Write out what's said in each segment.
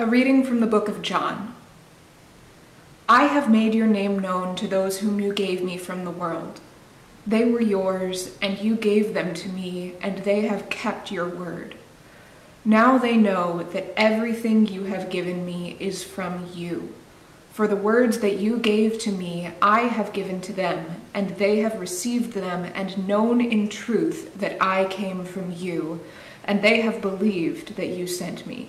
A reading from the book of John. I have made your name known to those whom you gave me from the world. They were yours, and you gave them to me, and they have kept your word. Now they know that everything you have given me is from you. For the words that you gave to me, I have given to them, and they have received them and known in truth that I came from you, and they have believed that you sent me.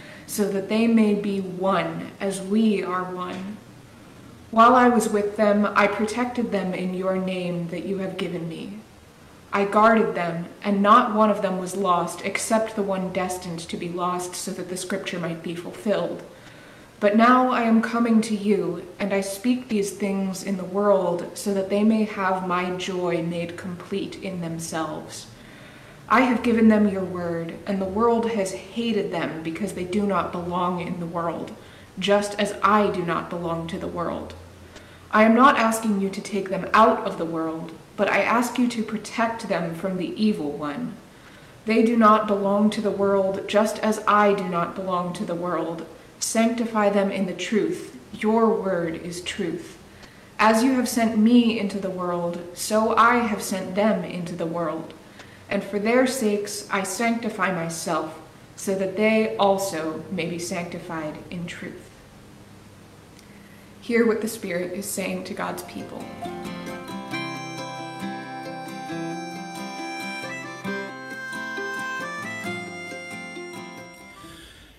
so that they may be one as we are one. While I was with them, I protected them in your name that you have given me. I guarded them, and not one of them was lost except the one destined to be lost so that the scripture might be fulfilled. But now I am coming to you, and I speak these things in the world so that they may have my joy made complete in themselves. I have given them your word, and the world has hated them because they do not belong in the world, just as I do not belong to the world. I am not asking you to take them out of the world, but I ask you to protect them from the evil one. They do not belong to the world, just as I do not belong to the world. Sanctify them in the truth. Your word is truth. As you have sent me into the world, so I have sent them into the world and for their sakes I sanctify myself, so that they also may be sanctified in truth. Hear what the Spirit is saying to God's people.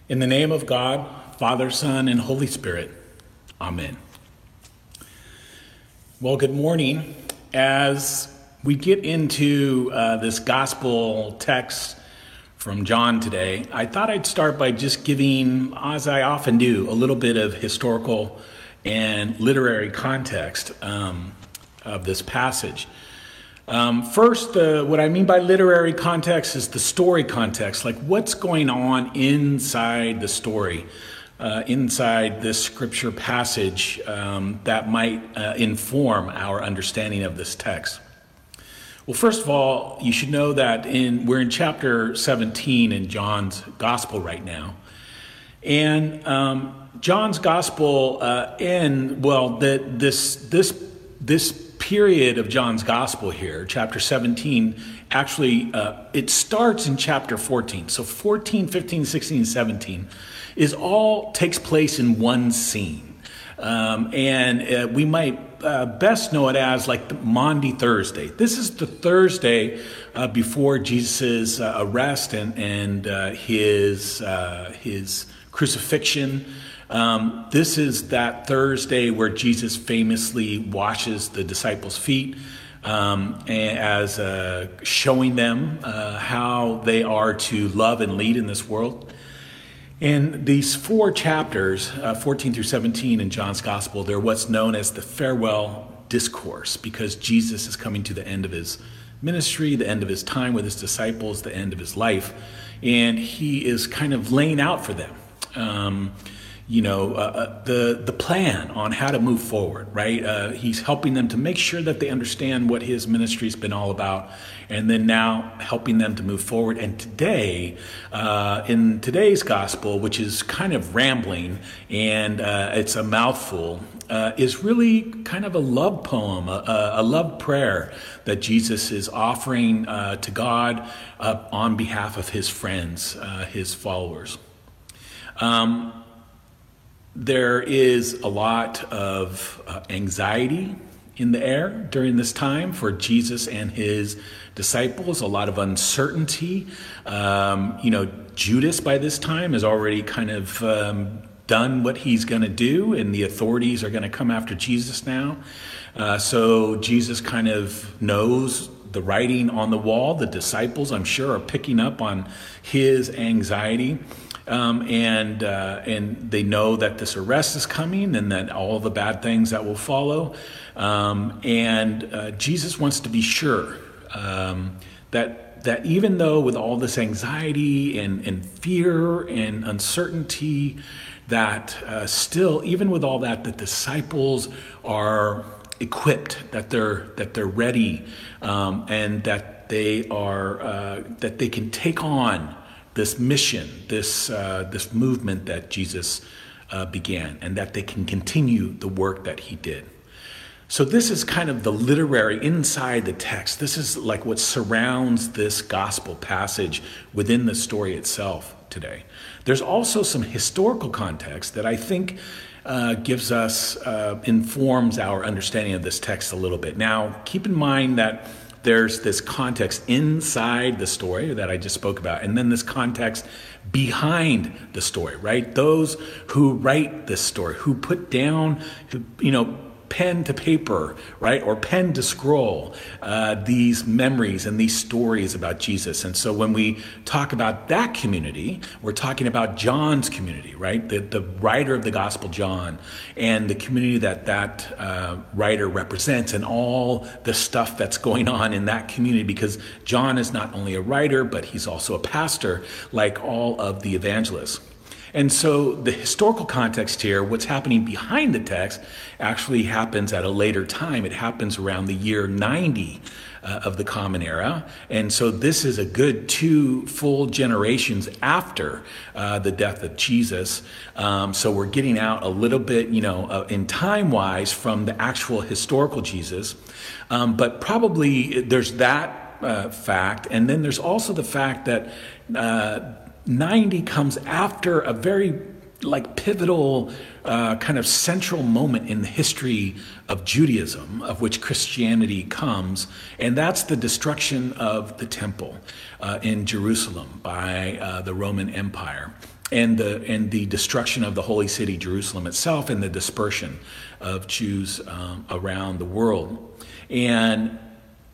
In the name of God, Father, Son, and Holy Spirit, Amen. Well, good morning. As we get into uh, this gospel text from John today, I thought I'd start by just giving, as I often do, a little bit of historical and literary context um, of this passage. Um, first, uh, what I mean by literary context is the story context, like what's going on inside the story, uh, inside this scripture passage um, that might uh, inform our understanding of this text. Well, first of all, you should know that in we're in chapter 17 in John's gospel right now, and um, John's gospel uh, in well, the, this this this period of John's gospel here, chapter 17, actually uh, it starts in chapter 14. So 14, 15, 16, 17 is all takes place in one scene, um, and uh, we might uh, best know it as like the Maundy Thursday. This is the Thursday uh, before Jesus' uh, arrest and, and uh, his, uh, his crucifixion. Um, this is that Thursday where Jesus famously washes the disciples' feet um, as showing them how they are to love and lead in this world. In these four chapters, uh, 14 through 17 in John's Gospel, they're what's known as the farewell discourse because Jesus is coming to the end of his ministry, the end of his time with his disciples, the end of his life, and he is kind of laying out for them. Um, you know, uh, uh, the the plan on how to move forward, right? Uh, he's helping them to make sure that they understand what his ministry's been all about, and then now helping them to move forward. And today, uh, in today's gospel, which is kind of rambling and uh, it's a mouthful, uh, is really kind of a love poem, a, a love prayer that Jesus is offering to God on behalf of his friends, his followers. Um, there is a lot of uh, anxiety in the air during this time for Jesus and his disciples, a lot of uncertainty. Um, you know, Judas by this time has already kind of um, done what he's going to do, and the authorities are going to come after Jesus now. Uh, so Jesus kind of knows the writing on the wall. The disciples, I'm sure, are picking up on his anxiety. Um, and uh, and they know that this arrest is coming and that all the bad things that will follow. Um, and uh, Jesus wants to be sure um, that that even though with all this anxiety and, and fear and uncertainty, that uh, still, even with all that, the disciples are equipped, that they're that they're ready, um, and that they are uh, that they can take on this mission, this uh, this movement that Jesus uh, began, and that they can continue the work that he did. So this is kind of the literary inside the text. This is like what surrounds this gospel passage within the story itself today. There's also some historical context that I think uh, gives us, uh, informs our understanding of this text a little bit. Now, keep in mind that there's this context inside the story that I just spoke about, and then this context behind the story, right? Those who write this story, who put down, you know, pen to paper, right, or pen to scroll, uh, these memories and these stories about Jesus. And so when we talk about that community, we're talking about John's community, right, the, the writer of the Gospel, John, and the community that that uh, writer represents, and all the stuff that's going on in that community, because John is not only a writer, but he's also a pastor, like all of the evangelists. And so the historical context here, what's happening behind the text, actually happens at a later time. It happens around the year 90 uh, of the Common Era. And so this is a good two full generations after uh, the death of Jesus. Um, so we're getting out a little bit, you know, uh, in time wise from the actual historical Jesus. Um, but probably there's that uh, fact. And then there's also the fact that uh, 90 comes after a very like pivotal uh, kind of central moment in the history of Judaism, of which Christianity comes, and that's the destruction of the temple uh, in Jerusalem by uh, the Roman Empire, and the and the destruction of the holy city Jerusalem itself, and the dispersion of Jews um, around the world, and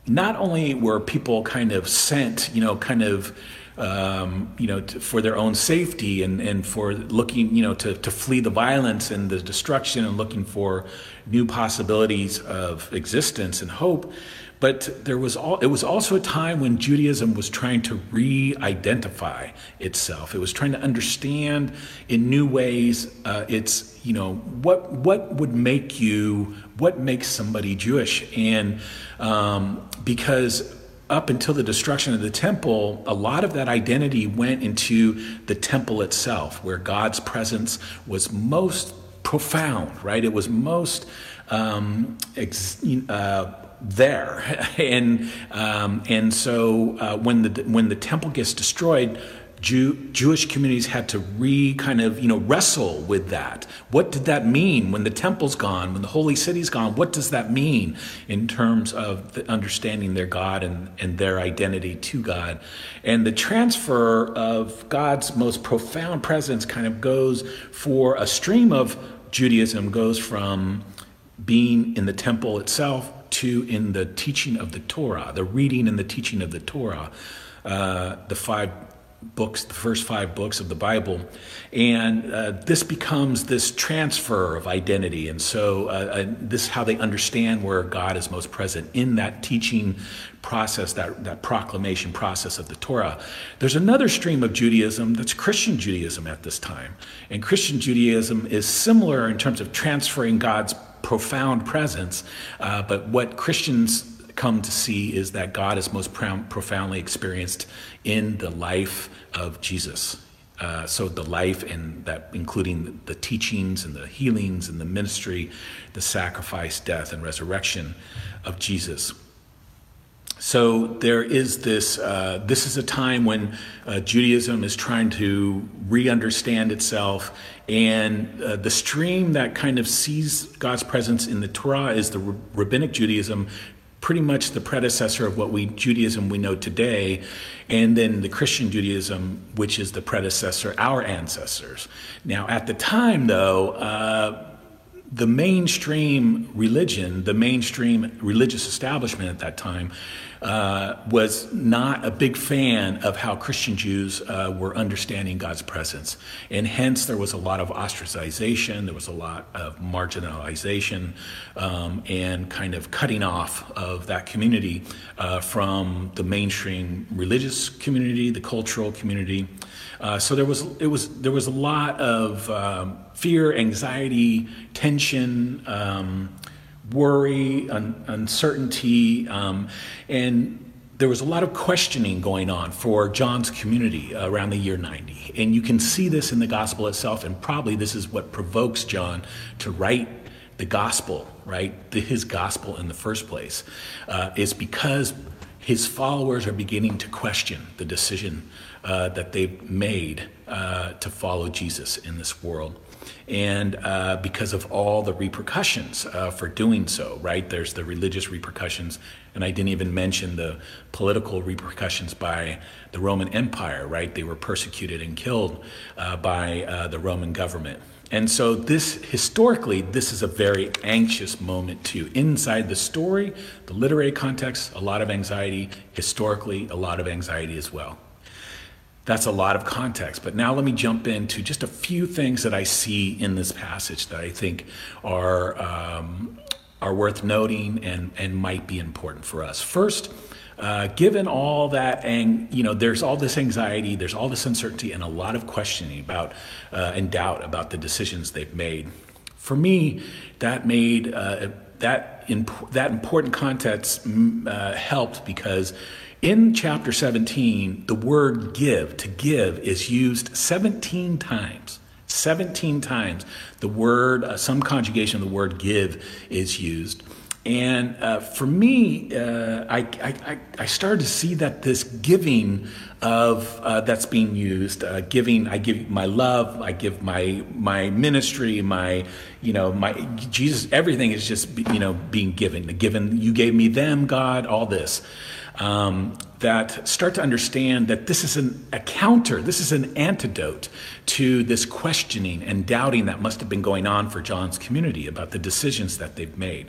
not only were people kind of sent, you know, kind of um, you know, to, for their own safety and, and for looking, you know, to, to flee the violence and the destruction and looking for new possibilities of existence and hope. But there was all, it was also a time when Judaism was trying to re-identify itself. It was trying to understand in new ways uh, its, you know, what what would make you, what makes somebody Jewish, and um, because up until the destruction of the temple, a lot of that identity went into the temple itself, where God's presence was most profound, right? It was most um, ex- uh, there, and um, and so uh, when the when the temple gets destroyed, Jew, Jewish communities had to re kind of, you know, wrestle with that. What did that mean when the temple's gone, when the holy city's gone? What does that mean in terms of the understanding their God and, and their identity to God? And the transfer of God's most profound presence kind of goes for a stream of Judaism goes from being in the temple itself to in the teaching of the Torah, the reading and the teaching of the Torah, uh, the five books, the first five books of the Bible. And uh, this becomes this transfer of identity. And so, uh, uh, this is how they understand where God is most present in that teaching process, that, that proclamation process of the Torah. There's another stream of Judaism that's Christian Judaism at this time. And Christian Judaism is similar in terms of transferring God's profound presence, uh, but what Christians come to see is that God is most profoundly experienced in the life of Jesus. Uh, so the life and that including the teachings and the healings and the ministry the sacrifice death and resurrection of jesus so there is this uh, this is a time when uh, judaism is trying to re-understand itself and uh, the stream that kind of sees god's presence in the torah is the rabbinic judaism pretty much the predecessor of what we Judaism we know today, and then the Christian Judaism, which is the predecessor, our ancestors. Now, at the time, though, uh, the mainstream religion, the mainstream religious establishment at that time, uh, was not a big fan of how Christian Jews uh, were understanding God's presence. And hence, there was a lot of ostracization, there was a lot of marginalization, um, and kind of cutting off of that community uh, from the mainstream religious community, the cultural community. Uh, so there was it was there was a lot of um, fear, anxiety, tension. Um, worry, un- uncertainty, um, and there was a lot of questioning going on for John's community around the year 90. And you can see this in the gospel itself, and probably this is what provokes John to write the gospel, right? The, his gospel in the first place, uh, is because his followers are beginning to question the decision uh, that they've made uh, to follow Jesus in this world and uh, because of all the repercussions uh, for doing so, right? There's the religious repercussions, and I didn't even mention the political repercussions by the Roman Empire, right? They were persecuted and killed uh, by uh, the Roman government. And so, this historically, this is a very anxious moment too. Inside the story, the literary context, a lot of anxiety. Historically, a lot of anxiety as well. That's a lot of context. But now let me jump into just a few things that I see in this passage that I think are, um, are worth noting and, and might be important for us. First, uh, given all that, and you know, there's all this anxiety, there's all this uncertainty, and a lot of questioning about uh, and doubt about the decisions they've made. For me, that made uh, that imp- that important context mm, uh, helped because in chapter 17, the word give, to give, is used 17 times. 17 times the word, uh, some conjugation of the word give is used. And uh, for me, uh, I, I, I, started to see that this giving of uh, that's being used, uh, giving, I give my love, I give my my ministry, my you know my Jesus, everything is just you know being given. The given, you gave me them, God, all this um, that start to understand that this is an, a counter, this is an antidote to this questioning and doubting that must have been going on for John's community about the decisions that they've made.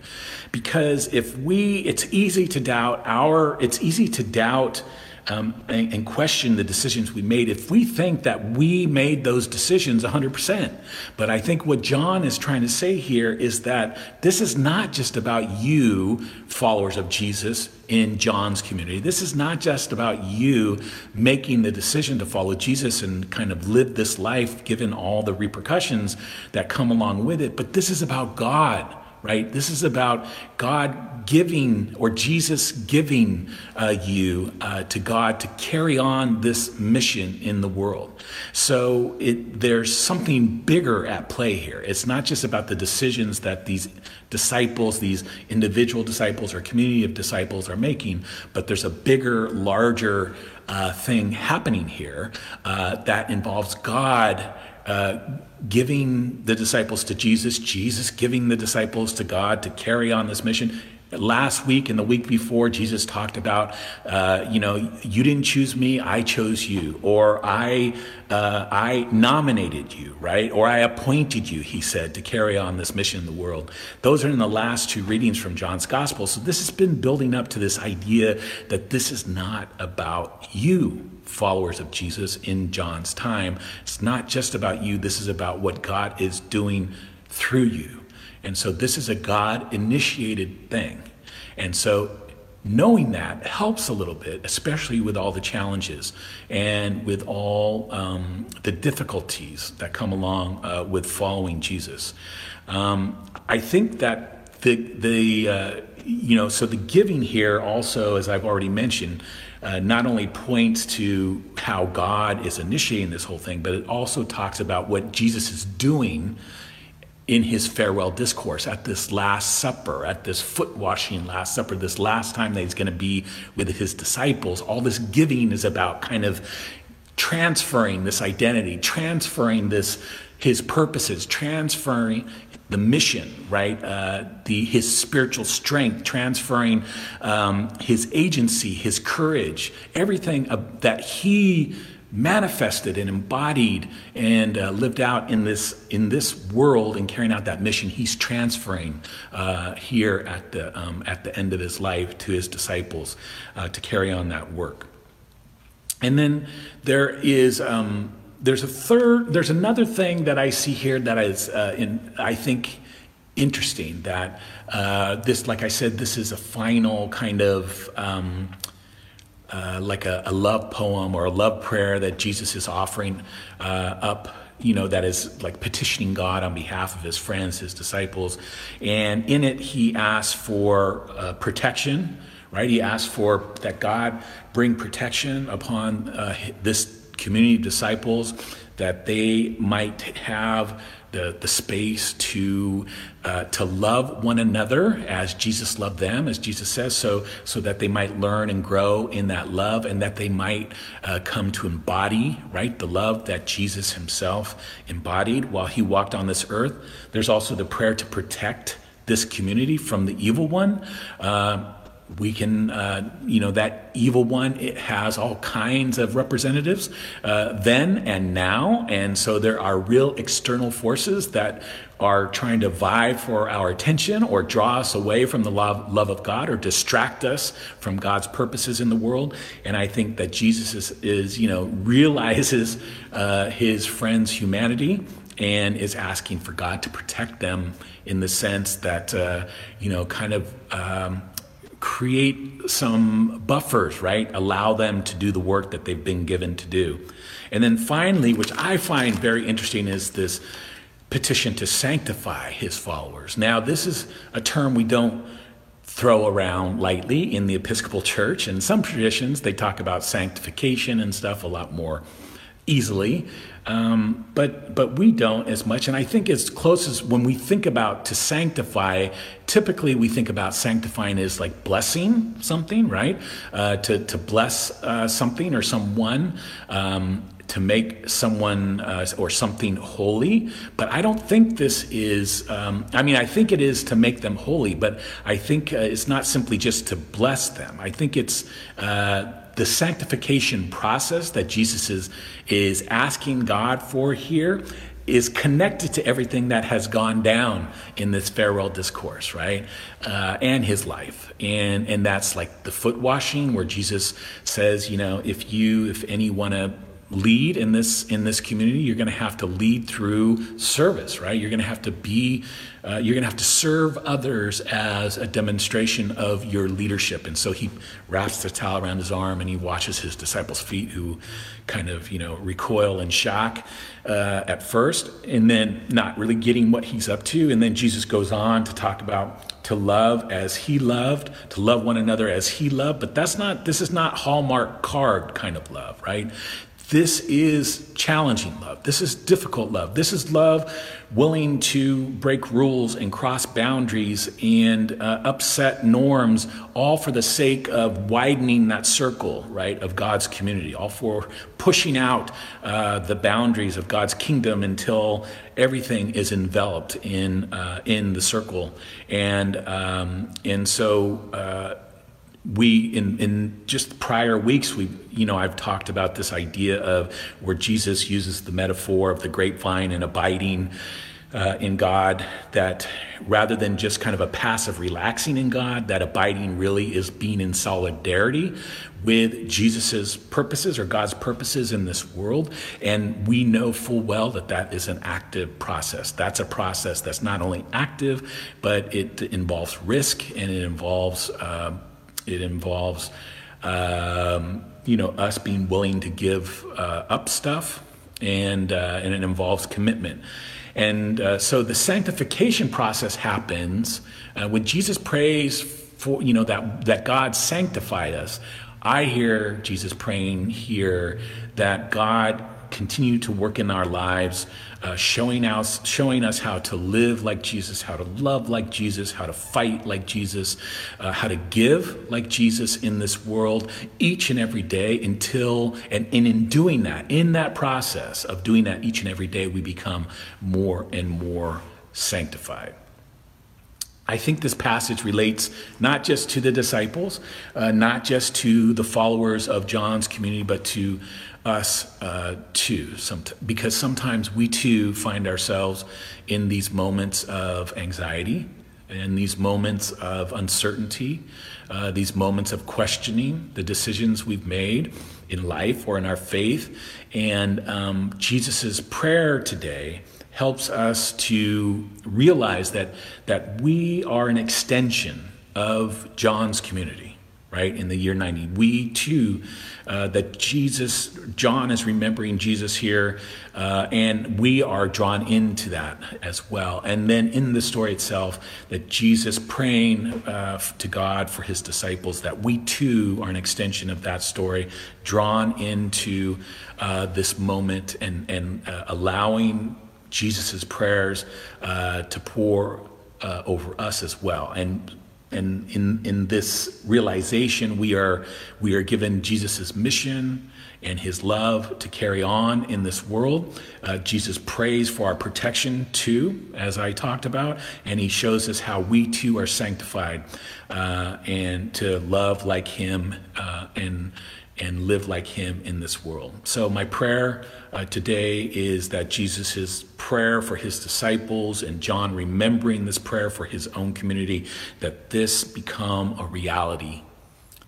Because if we, it's easy to doubt our, it's easy to doubt um, and, and, question the decisions we made if we think that we made those decisions 100%. But I think what John is trying to say here is that this is not just about you, followers of Jesus, in John's community. This is not just about you making the decision to follow Jesus and kind of live this life given all the repercussions that come along with it, but this is about God right? This is about God giving or Jesus giving uh, you uh, to God to carry on this mission in the world. So it, there's something bigger at play here. It's not just about the decisions that these disciples, these individual disciples or community of disciples are making, but there's a bigger, larger uh, thing happening here uh, that involves God uh, giving the disciples to Jesus, Jesus giving the disciples to God to carry on this mission. Last week and the week before, Jesus talked about, uh, you know, you didn't choose me, I chose you, or I, uh, I nominated you, right? Or I appointed you, he said, to carry on this mission in the world. Those are in the last two readings from John's Gospel. So this has been building up to this idea that this is not about you, followers of Jesus in John's time. It's not just about you, this is about what God is doing through you. And so this is a God initiated thing. And so knowing that helps a little bit, especially with all the challenges and with all um, the difficulties that come along uh, with following Jesus. Um, I think that the, the uh, you know, so the giving here also, as I've already mentioned, uh, not only points to how God is initiating this whole thing, but it also talks about what Jesus is doing in his farewell discourse at this Last Supper, at this foot washing Last Supper, this last time that he's going to be with his disciples. All this giving is about kind of transferring this identity, transferring this his purposes, transferring the mission, right? Uh, the his spiritual strength, transferring um, his agency, his courage, everything that he manifested and embodied and uh, lived out in this in this world and carrying out that mission he's transferring uh, here at the um, at the end of his life to his disciples uh, to carry on that work. And then there is um, there's a third there's another thing that I see here that is uh, in I think interesting that uh, this like I said this is a final kind of um, uh, like a, a, love poem or a love prayer that Jesus is offering uh, up, you know, that is like petitioning God on behalf of his friends, his disciples. And in it, he asks for uh, protection, right? He asks for that God bring protection upon uh, this community of disciples, that they might have the, the space to, uh, to love one another as Jesus loved them, as Jesus says, so, so that they might learn and grow in that love and that they might uh, come to embody, right, the love that Jesus himself embodied while he walked on this earth. There's also the prayer to protect this community from the evil one. Uh, we can, uh, you know, that evil one, it has all kinds of representatives uh, then and now. And so there are real external forces that are trying to vie for our attention or draw us away from the love, love of God or distract us from God's purposes in the world. And I think that Jesus is, is you know, realizes uh, his friend's humanity and is asking for God to protect them in the sense that, uh, you know, kind of um, create some buffers, right? Allow them to do the work that they've been given to do. And then finally, which I find very interesting, is this petition to sanctify his followers. Now, this is a term we don't throw around lightly in the Episcopal Church. In some traditions, they talk about sanctification and stuff a lot more easily. Um, but but we don't as much, and I think as close as when we think about to sanctify, typically we think about sanctifying as like blessing something, right? Uh, to to bless uh, something or someone. Um, to make someone uh, or something holy, but I don't think this is. Um, I mean, I think it is to make them holy, but I think uh, it's not simply just to bless them. I think it's uh, the sanctification process that Jesus is, is asking God for here is connected to everything that has gone down in this farewell discourse, right? Uh, and his life. And, and that's like the foot washing, where Jesus says, you know, if you, if any want to lead in this in this community you're going to have to lead through service right? You're going to have to be uh, you're going to have to serve others as a demonstration of your leadership. And so he wraps the towel around his arm and he watches his disciples feet who kind of you know recoil in shock uh, at first and then not really getting what he's up to. And then jesus goes on to talk about to love as he loved to love one another as he loved. But that's not this is not hallmark card kind of love right this is challenging love. This is difficult love. This is love willing to break rules and cross boundaries and uh, upset norms, all for the sake of widening that circle, right, of God's community, all for pushing out uh, the boundaries of God's kingdom until everything is enveloped in, uh, in the circle. And, um, and so, uh, we in, in just prior weeks we you know i've talked about this idea of where jesus uses the metaphor of the grapevine and abiding uh, in god that rather than just kind of a passive relaxing in god that abiding really is being in solidarity with jesus's purposes or god's purposes in this world. And we know full well that that is an active process. That's a process that's not only active but it involves risk and it involves uh, it involves, um, you know, us being willing to give uh, up stuff, and uh, and it involves commitment. And uh, so the sanctification process happens uh, when Jesus prays for, you know, that that God sanctified us. I hear Jesus praying here that God continue to work in our lives, uh, showing us showing us how to live like Jesus, how to love like Jesus, how to fight like Jesus, uh, how to give like Jesus in this world each and every day until and, and in doing that, in that process of doing that each and every day, we become more and more sanctified. I think this passage relates not just to the disciples, uh, not just to the followers of John's community, but to us uh, too. because sometimes we too find ourselves in these moments of anxiety, in these moments of uncertainty, uh, these moments of questioning the decisions we've made in life or in our faith. And um, Jesus' prayer today helps us to realize that, that we are an extension of John's community, right? In the year 90. We too, uh, that Jesus, John is remembering Jesus here, uh, and we are drawn into that as well. And then in the story itself, that Jesus praying uh, to God for his disciples, that we too are an extension of that story, drawn into uh, this moment and, and uh, allowing Jesus' prayers uh, to pour uh, over us as well. And and in, in this realization, we are, we are given Jesus' mission and his love to carry on in this world. Uh, Jesus prays for our protection too, as I talked about, and he shows us how we too are sanctified uh, and to love like him uh, and and live like him in this world. So, my prayer uh, today is that Jesus' prayer for his disciples and John remembering this prayer for his own community, that this become a reality,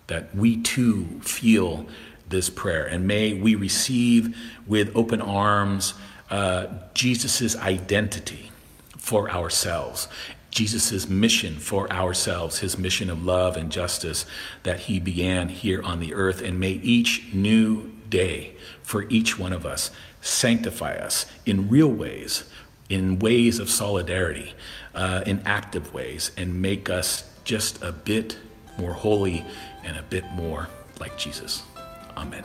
that we too feel this prayer. And may we receive with open arms uh, Jesus' identity for ourselves Jesus' mission for ourselves, his mission of love and justice that he began here on the earth. And may each new day for each one of us sanctify us in real ways, in ways of solidarity, uh, in active ways, and make us just a bit more holy and a bit more like Jesus. Amen.